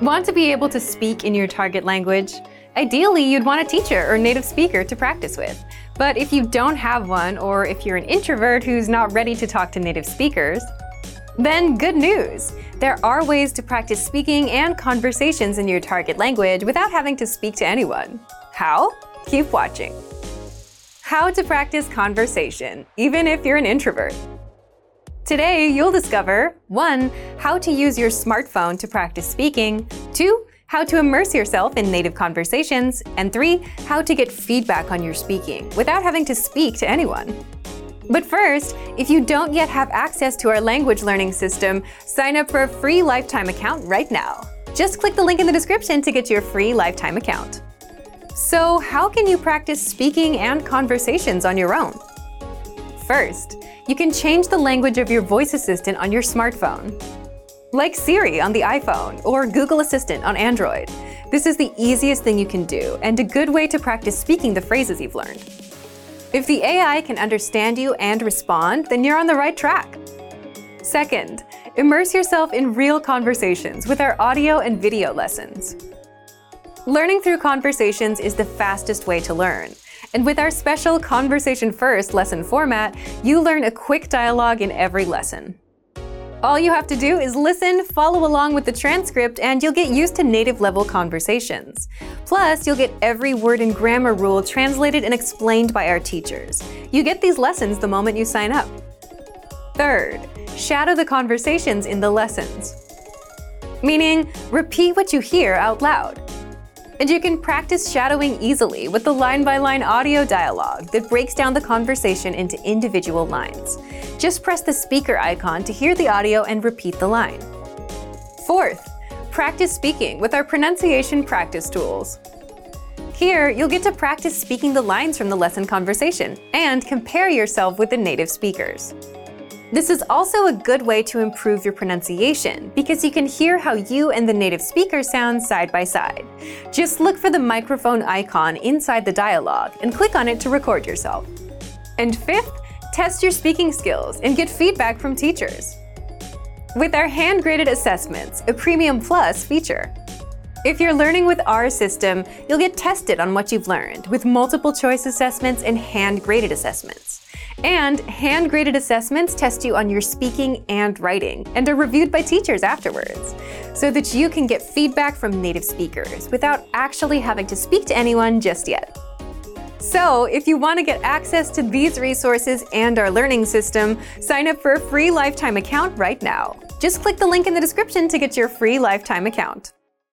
Want to be able to speak in your target language? Ideally, you'd want a teacher or native speaker to practice with. But if you don't have one, or if you're an introvert who's not ready to talk to native speakers, then good news! There are ways to practice speaking and conversations in your target language without having to speak to anyone. How? Keep watching. How to practice conversation, even if you're an introvert. Today, you'll discover 1. How to use your smartphone to practice speaking, 2. How to immerse yourself in native conversations, and 3. How to get feedback on your speaking without having to speak to anyone. But first, if you don't yet have access to our language learning system, sign up for a free lifetime account right now. Just click the link in the description to get your free lifetime account. So, how can you practice speaking and conversations on your own? First, you can change the language of your voice assistant on your smartphone. Like Siri on the iPhone or Google Assistant on Android. This is the easiest thing you can do and a good way to practice speaking the phrases you've learned. If the AI can understand you and respond, then you're on the right track. Second, immerse yourself in real conversations with our audio and video lessons. Learning through conversations is the fastest way to learn. And with our special Conversation First lesson format, you learn a quick dialogue in every lesson. All you have to do is listen, follow along with the transcript, and you'll get used to native level conversations. Plus, you'll get every word and grammar rule translated and explained by our teachers. You get these lessons the moment you sign up. Third, shadow the conversations in the lessons. Meaning, repeat what you hear out loud. And you can practice shadowing easily with the line by line audio dialogue that breaks down the conversation into individual lines. Just press the speaker icon to hear the audio and repeat the line. Fourth, practice speaking with our pronunciation practice tools. Here, you'll get to practice speaking the lines from the lesson conversation and compare yourself with the native speakers. This is also a good way to improve your pronunciation because you can hear how you and the native speaker sound side by side. Just look for the microphone icon inside the dialogue and click on it to record yourself. And fifth, test your speaking skills and get feedback from teachers. With our hand graded assessments, a Premium Plus feature. If you're learning with our system, you'll get tested on what you've learned with multiple choice assessments and hand graded assessments. And hand graded assessments test you on your speaking and writing and are reviewed by teachers afterwards, so that you can get feedback from native speakers without actually having to speak to anyone just yet. So, if you want to get access to these resources and our learning system, sign up for a free lifetime account right now. Just click the link in the description to get your free lifetime account.